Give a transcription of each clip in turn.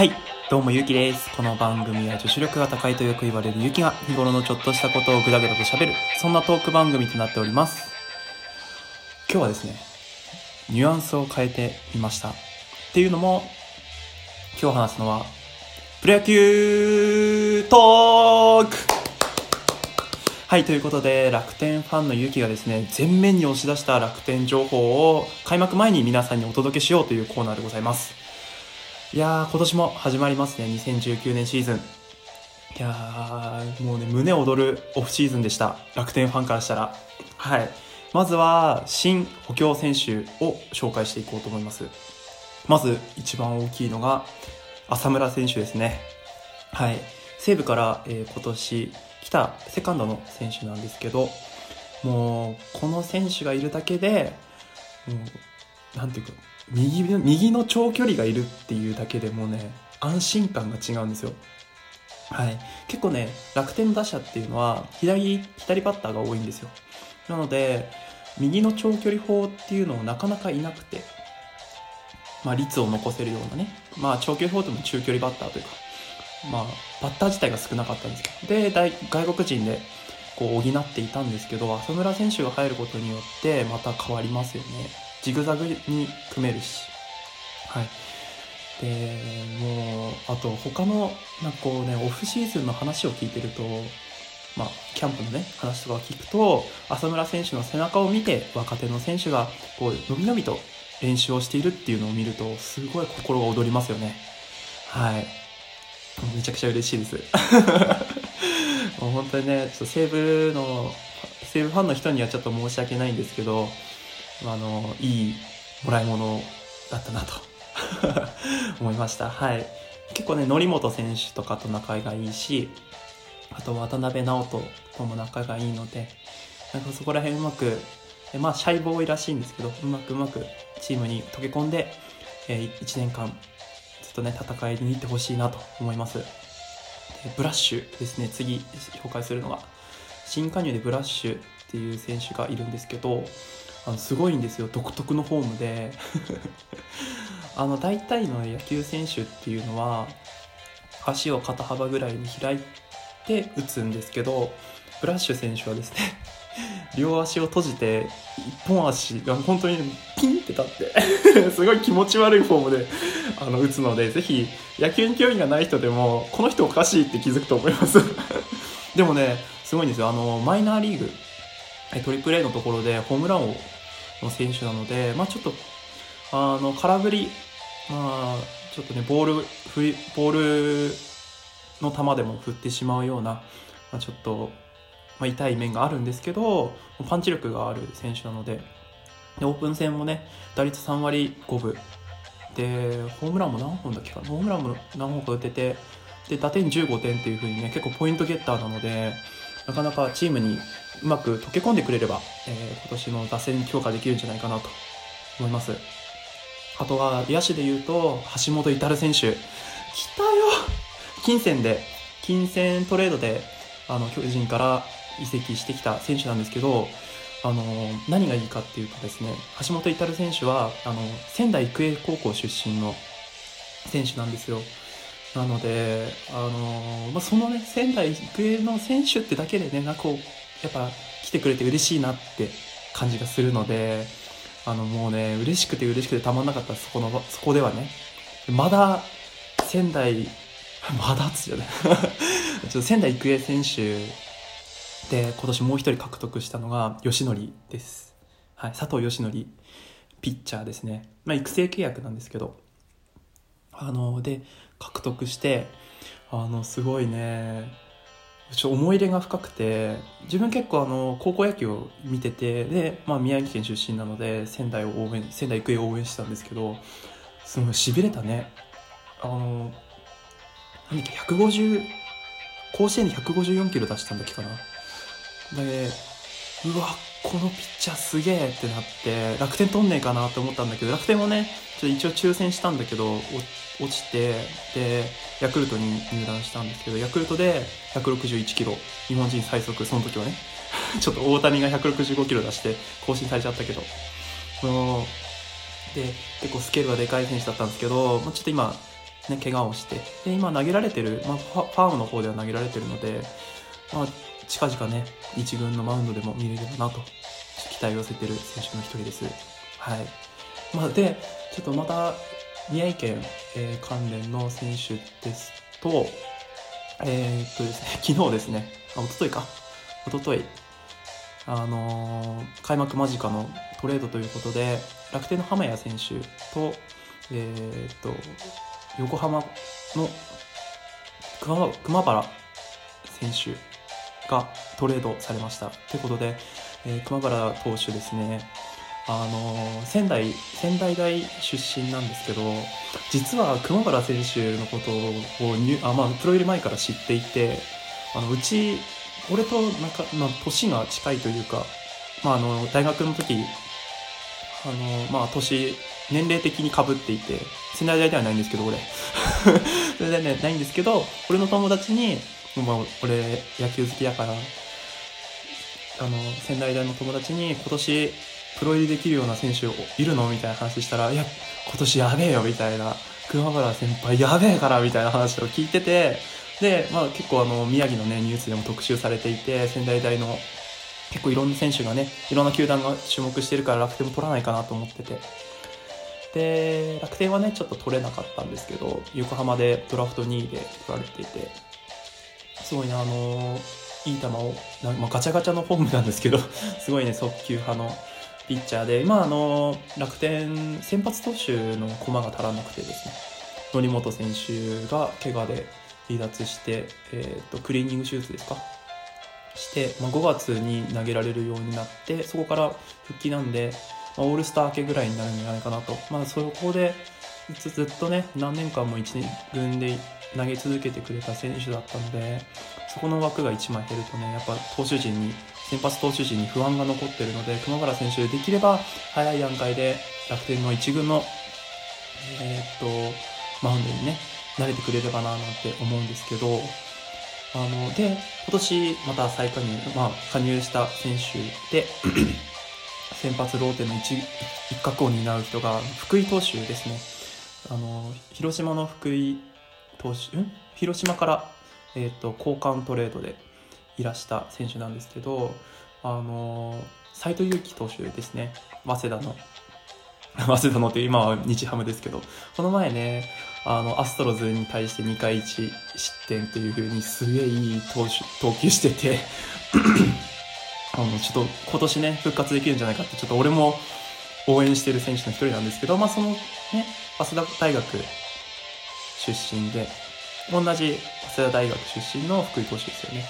はい、どうもゆうきです。この番組は女子力が高いとよく言われるゆきが日頃のちょっとしたことをぐだぐだと喋る、そんなトーク番組となっております。今日はですね、ニュアンスを変えてみました。っていうのも、今日話すのは、プロ野球トークはい、ということで、楽天ファンのゆきがですね、全面に押し出した楽天情報を開幕前に皆さんにお届けしようというコーナーでございます。いやー、今年も始まりますね、2019年シーズン。いやー、もうね、胸躍るオフシーズンでした。楽天ファンからしたら。はい。まずは、新補強選手を紹介していこうと思います。まず、一番大きいのが、浅村選手ですね。はい。西武から、えー今年来たセカンドの選手なんですけど、もう、この選手がいるだけで、もう、なんていうか、右の右の長距離がいるっていうだけでもね安心感が違うんですよ。はい。結構ね楽天の打者っていうのは左左バッターが多いんですよ。なので右の長距離砲っていうのはなかなかいなくてまあ率を残せるようなねまあ長距離砲でも中距離バッターというかまあバッター自体が少なかったんですけどで大外国人でこう補っていたんですけど浅村選手が入ることによってまた変わりますよね。ジグザグに組めるし。はい。でもうあと他のなんかこうねオフシーズンの話を聞いてるとまあキャンプのね話とか聞くと浅村選手の背中を見て若手の選手がこうのびのびと練習をしているっていうのを見るとすごい心が躍りますよね。はい。めちゃくちゃ嬉しいです。もう本当にねちょっと西武の西武ファンの人にはちょっと申し訳ないんですけどあのいいもらい物だったなと。思いました。はい。結構ね則本選手とかと仲がいいしあと渡辺直人とも仲がいいのでなんかそこら辺うまくまあシャイボーイらしいんですけどうまくうまくチームに溶け込んで、え1年間ずっとね戦いに行ってほしいなと思います。でブラッシュですね。次紹介するのが。新加入でブラッシュっていう選手がいるんですけどあのすごいんですよ。独特のフォームで。あの大体の野球選手っていうのは足を肩幅ぐらいに開いて打つんですけどブラッシュ選手はですね 両足を閉じて一本足が本当にピンって立って すごい気持ち悪いフォームであの打つのでぜひ野球に興味がない人でもこの人おかしいって気づくと思います。でもねすごいんですよ。あのマイナーリーグえトリプル A のところでホームラン王の選手なので、まあ、ちょっとあの空振り、まあ、ちょっとねボール振りボールの球でも振ってしまうような、まあ、ちょっと、まあ、痛い面があるんですけどパンチ力がある選手なのででオープン戦もね打率3割5分。でホームランも何本だっけかな？ホームランも何本か打ててで打点15点っていう風にね結構ポイントゲッターなのでなかなかチームにうまく溶け込んでくれれば、えー今年の打線強化できるんじゃないかなと思います。あとは野手でいうと橋本至選手。来たよ。金銭で。金銭トレードであの巨人から移籍してきた選手なんですけどあの何がいいかっていうとですね橋本至選手はあの仙台育英高校出身の選手なんですよ。なので、あのまあ、そのね、仙台育英の選手ってだけでね、なんかこう、やっぱ来てくれて嬉しいなって感じがするので、あのもうね、嬉しくて嬉しくてたまんなかったそこの、そこではね、まだ仙台、まだっつじゃないちょっと仙台育英選手で今年もう一人獲得したのが吉典です。はい、佐藤吉典、ピッチャーですね。まあ育成契約なんですけど、あの、で、獲得して、あの、すごいね、ちょ思い入れが深くて、自分結構あの、高校野球を見てて、で、まあ宮城県出身なので、仙台を応援、仙台育英を応援してたんですけど、すごい痺れたね。あの、なんだっけ、150、甲子園で154キロ出したんだっけかな。で、うわ、このピッチャーすげえってなって、楽天取んねえかなって思ったんだけど、楽天もね、ちょっと一応抽選したんだけど、落ちて、で、ヤクルトに入団したんですけど、ヤクルトで161キロ、日本人最速、その時はね。ちょっと大谷が165キロ出して更新されちゃったけど。もうで、結構スケールがでかい選手だったんですけど、ちょっと今、ね、怪我をしてで今投げられてる、まあ、ファームの方では投げられてるので、まあ、近々ね一軍のマウンドでも見れればなと期待を寄せてる選手の一人です。はい。まあ、でちょっとまた宮城県、えー、関連の選手ですとえー、っとですね 昨日ですねあ一昨日か。一昨日。あのー、開幕間近のトレードということで楽天の浜谷選手と,、えー、っと横浜の熊熊原選手がトレードされました。ということで、えー、熊原投手ですね。あの仙台仙台大出身なんですけど実は熊原選手のことをあ、まあ、プロ入り前から知っていてあのうち俺となんか、まあ、年が近いというか、まあ、あの大学の時あの、まあ、年年齢的にかぶっていて仙台大ではないんですけど俺。それでねないんですけど俺の友達に、まあ、俺野球好きだからあの仙台大の友達に今年プロ入りできるような選手いるのみたいな話したらいや今年やべえよみたいな。熊原先輩やべえからみたいな話を聞いててで、まあ、結構あの宮城の、ね、ニュースでも特集されていて仙台大の結構いろんな選手がねいろんな球団が注目してるから楽天も取らないかなと思ってて。で楽天はねちょっと取れなかったんですけど横浜でドラフト2位で取られていて。すごいねあのいい球をまあ、ガチャガチャのフォームなんですけど すごいね速球派のピッチャーで、まあ、あの楽天先発投手の駒が足らなくてですね。則本選手が怪我で離脱して、えーと、クリーニング手術ですか？して、まあ、5月に投げられるようになってそこから復帰なんで、まあ、オールスター明けぐらいになるんじゃないかなと、まあ、そこでずっとね何年間も1軍で投げ続けてくれた選手だったのでそこの枠が1枚減るとねやっぱ投手陣に先発投手陣に不安が残ってるので熊原選手できれば早い段階で楽天の1軍のえー、っとマウンドにね慣れてくれればななんて思うんですけど、あの、で、今年また再加入、まあ、加入した選手で 先発ローテの一一角を担う人が福井投手ですね。あの、広島の福井投手、ん？広島から、え、ー、と、交換トレードでいらした選手なんですけど、あの、斎藤佑樹投手ですね。早稲田の。早稲田のって今は日ハムですけど、この前ね、あの、アストロズに対して2回1失点という風にすげえいい投手、投球してて あの、ちょっと今年ね、復活できるんじゃないかって、ちょっと俺も応援してる選手の一人なんですけど、まあそのね、早稲田大学出身で、同じ早稲田大学出身の福井投手ですよね。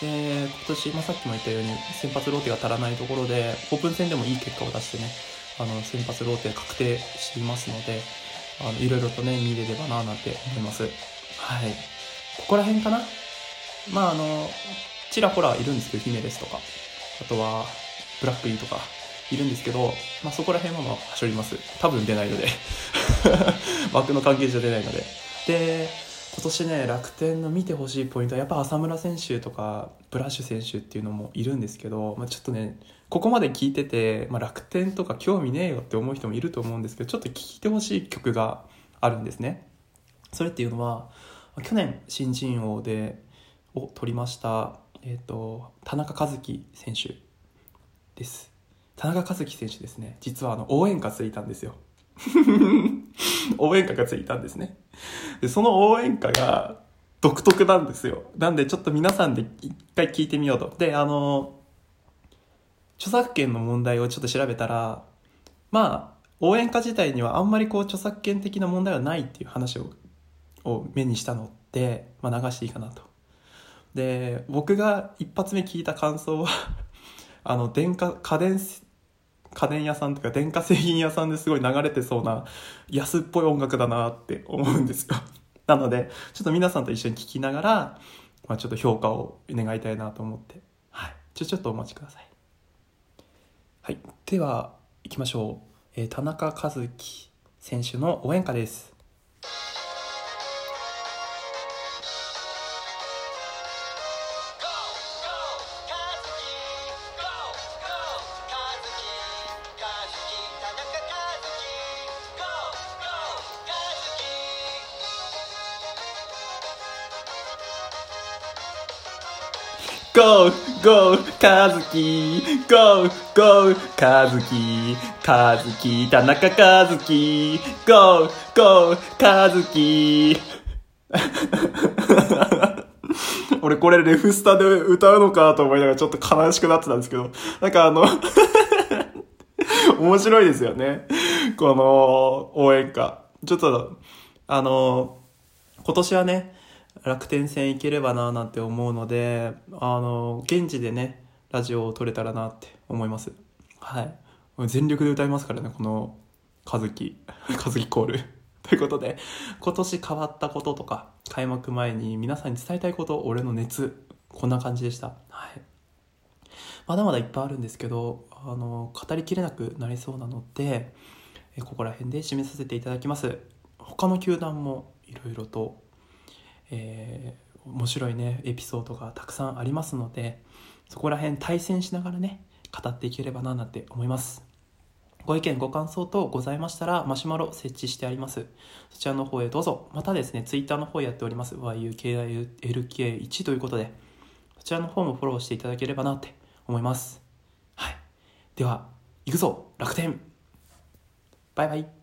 で、今年、まあ、さっきも言ったように先発ローテが足らないところで、オープン戦でもいい結果を出してね、あの、先発ローテ確定していますので、あのいろいろとね見れればななんて思います。はい。ここら辺かな？まああのちらほらいるんですけどヒメレスとか。あとはブラックリーとか。いるんですけど、まあ、そこら辺はまあはしょります。多分出ないので。枠の関係者出ないので。で今年ね楽天の見てほしいポイントはやっぱ浅村選手とかブラッシュ選手っていうのもいるんですけど、まあ、ちょっとねここまで聞いてて、まあ、楽天とか興味ねえよって思う人もいると思うんですけどちょっと聴いてほしい曲があるんですね。それっていうのは去年新人王でを取りました、えーと、田中和樹選手です。田中和樹選手ですね。実はあの応援歌ついたんですよ。応援歌がついたんですね。でその応援歌が独特なんですよ。なんでちょっと皆さんで一回聞いてみようと。であの著作権の問題をちょっと調べたら、まあ、応援歌自体にはあんまりこう著作権的な問題はないっていう話をを目にしたので、まあ、流していいかなと。で、僕が一発目聞いた感想は あの、電化、家電、家電屋さんとか電化製品屋さんですごい流れてそうな安っぽい音楽だなって思うんですよ。なので、ちょっと皆さんと一緒に聴きながら、まあ、ちょっと評価を願いたいなと思って、はい。ちょ、ちょっとお待ちください。はい、では行きましょう、えー、田中和樹選手の応援歌ですゴーゴーカズキ。ゴーゴーカズキ。カズキ田中カズキ。ゴーゴーカズキ。俺これレフスタで歌うのかと思いながらちょっと悲しくなってたんですけど、なんかあの 面白いですよね。この応援歌。ちょっと、あの、今年はね、楽天戦行ければななんて思うので、あの、現地でね、ラジオを撮れたらなって思います。はい。全力で歌いますからね、この、和樹、和樹コール。ということで、今年変わったこととか、開幕前に皆さんに伝えたいこと、俺の熱、こんな感じでした。はい。まだまだいっぱいあるんですけど、あの、語りきれなくなりそうなので、ここら辺で締めさせていただきます。他の球団もいろいろと、えー、面白いね、エピソードがたくさんありますので、そこら辺対戦しながらね、語っていければななんて思います。ご意見、ご感想等ございましたら、マシュマロ設置してあります。そちらの方へどうぞ。またですね、ツイッターの方やっております。YUKILK1 ということで、そちらの方もフォローしていただければなって思います。はい。では、行くぞ楽天バイバイ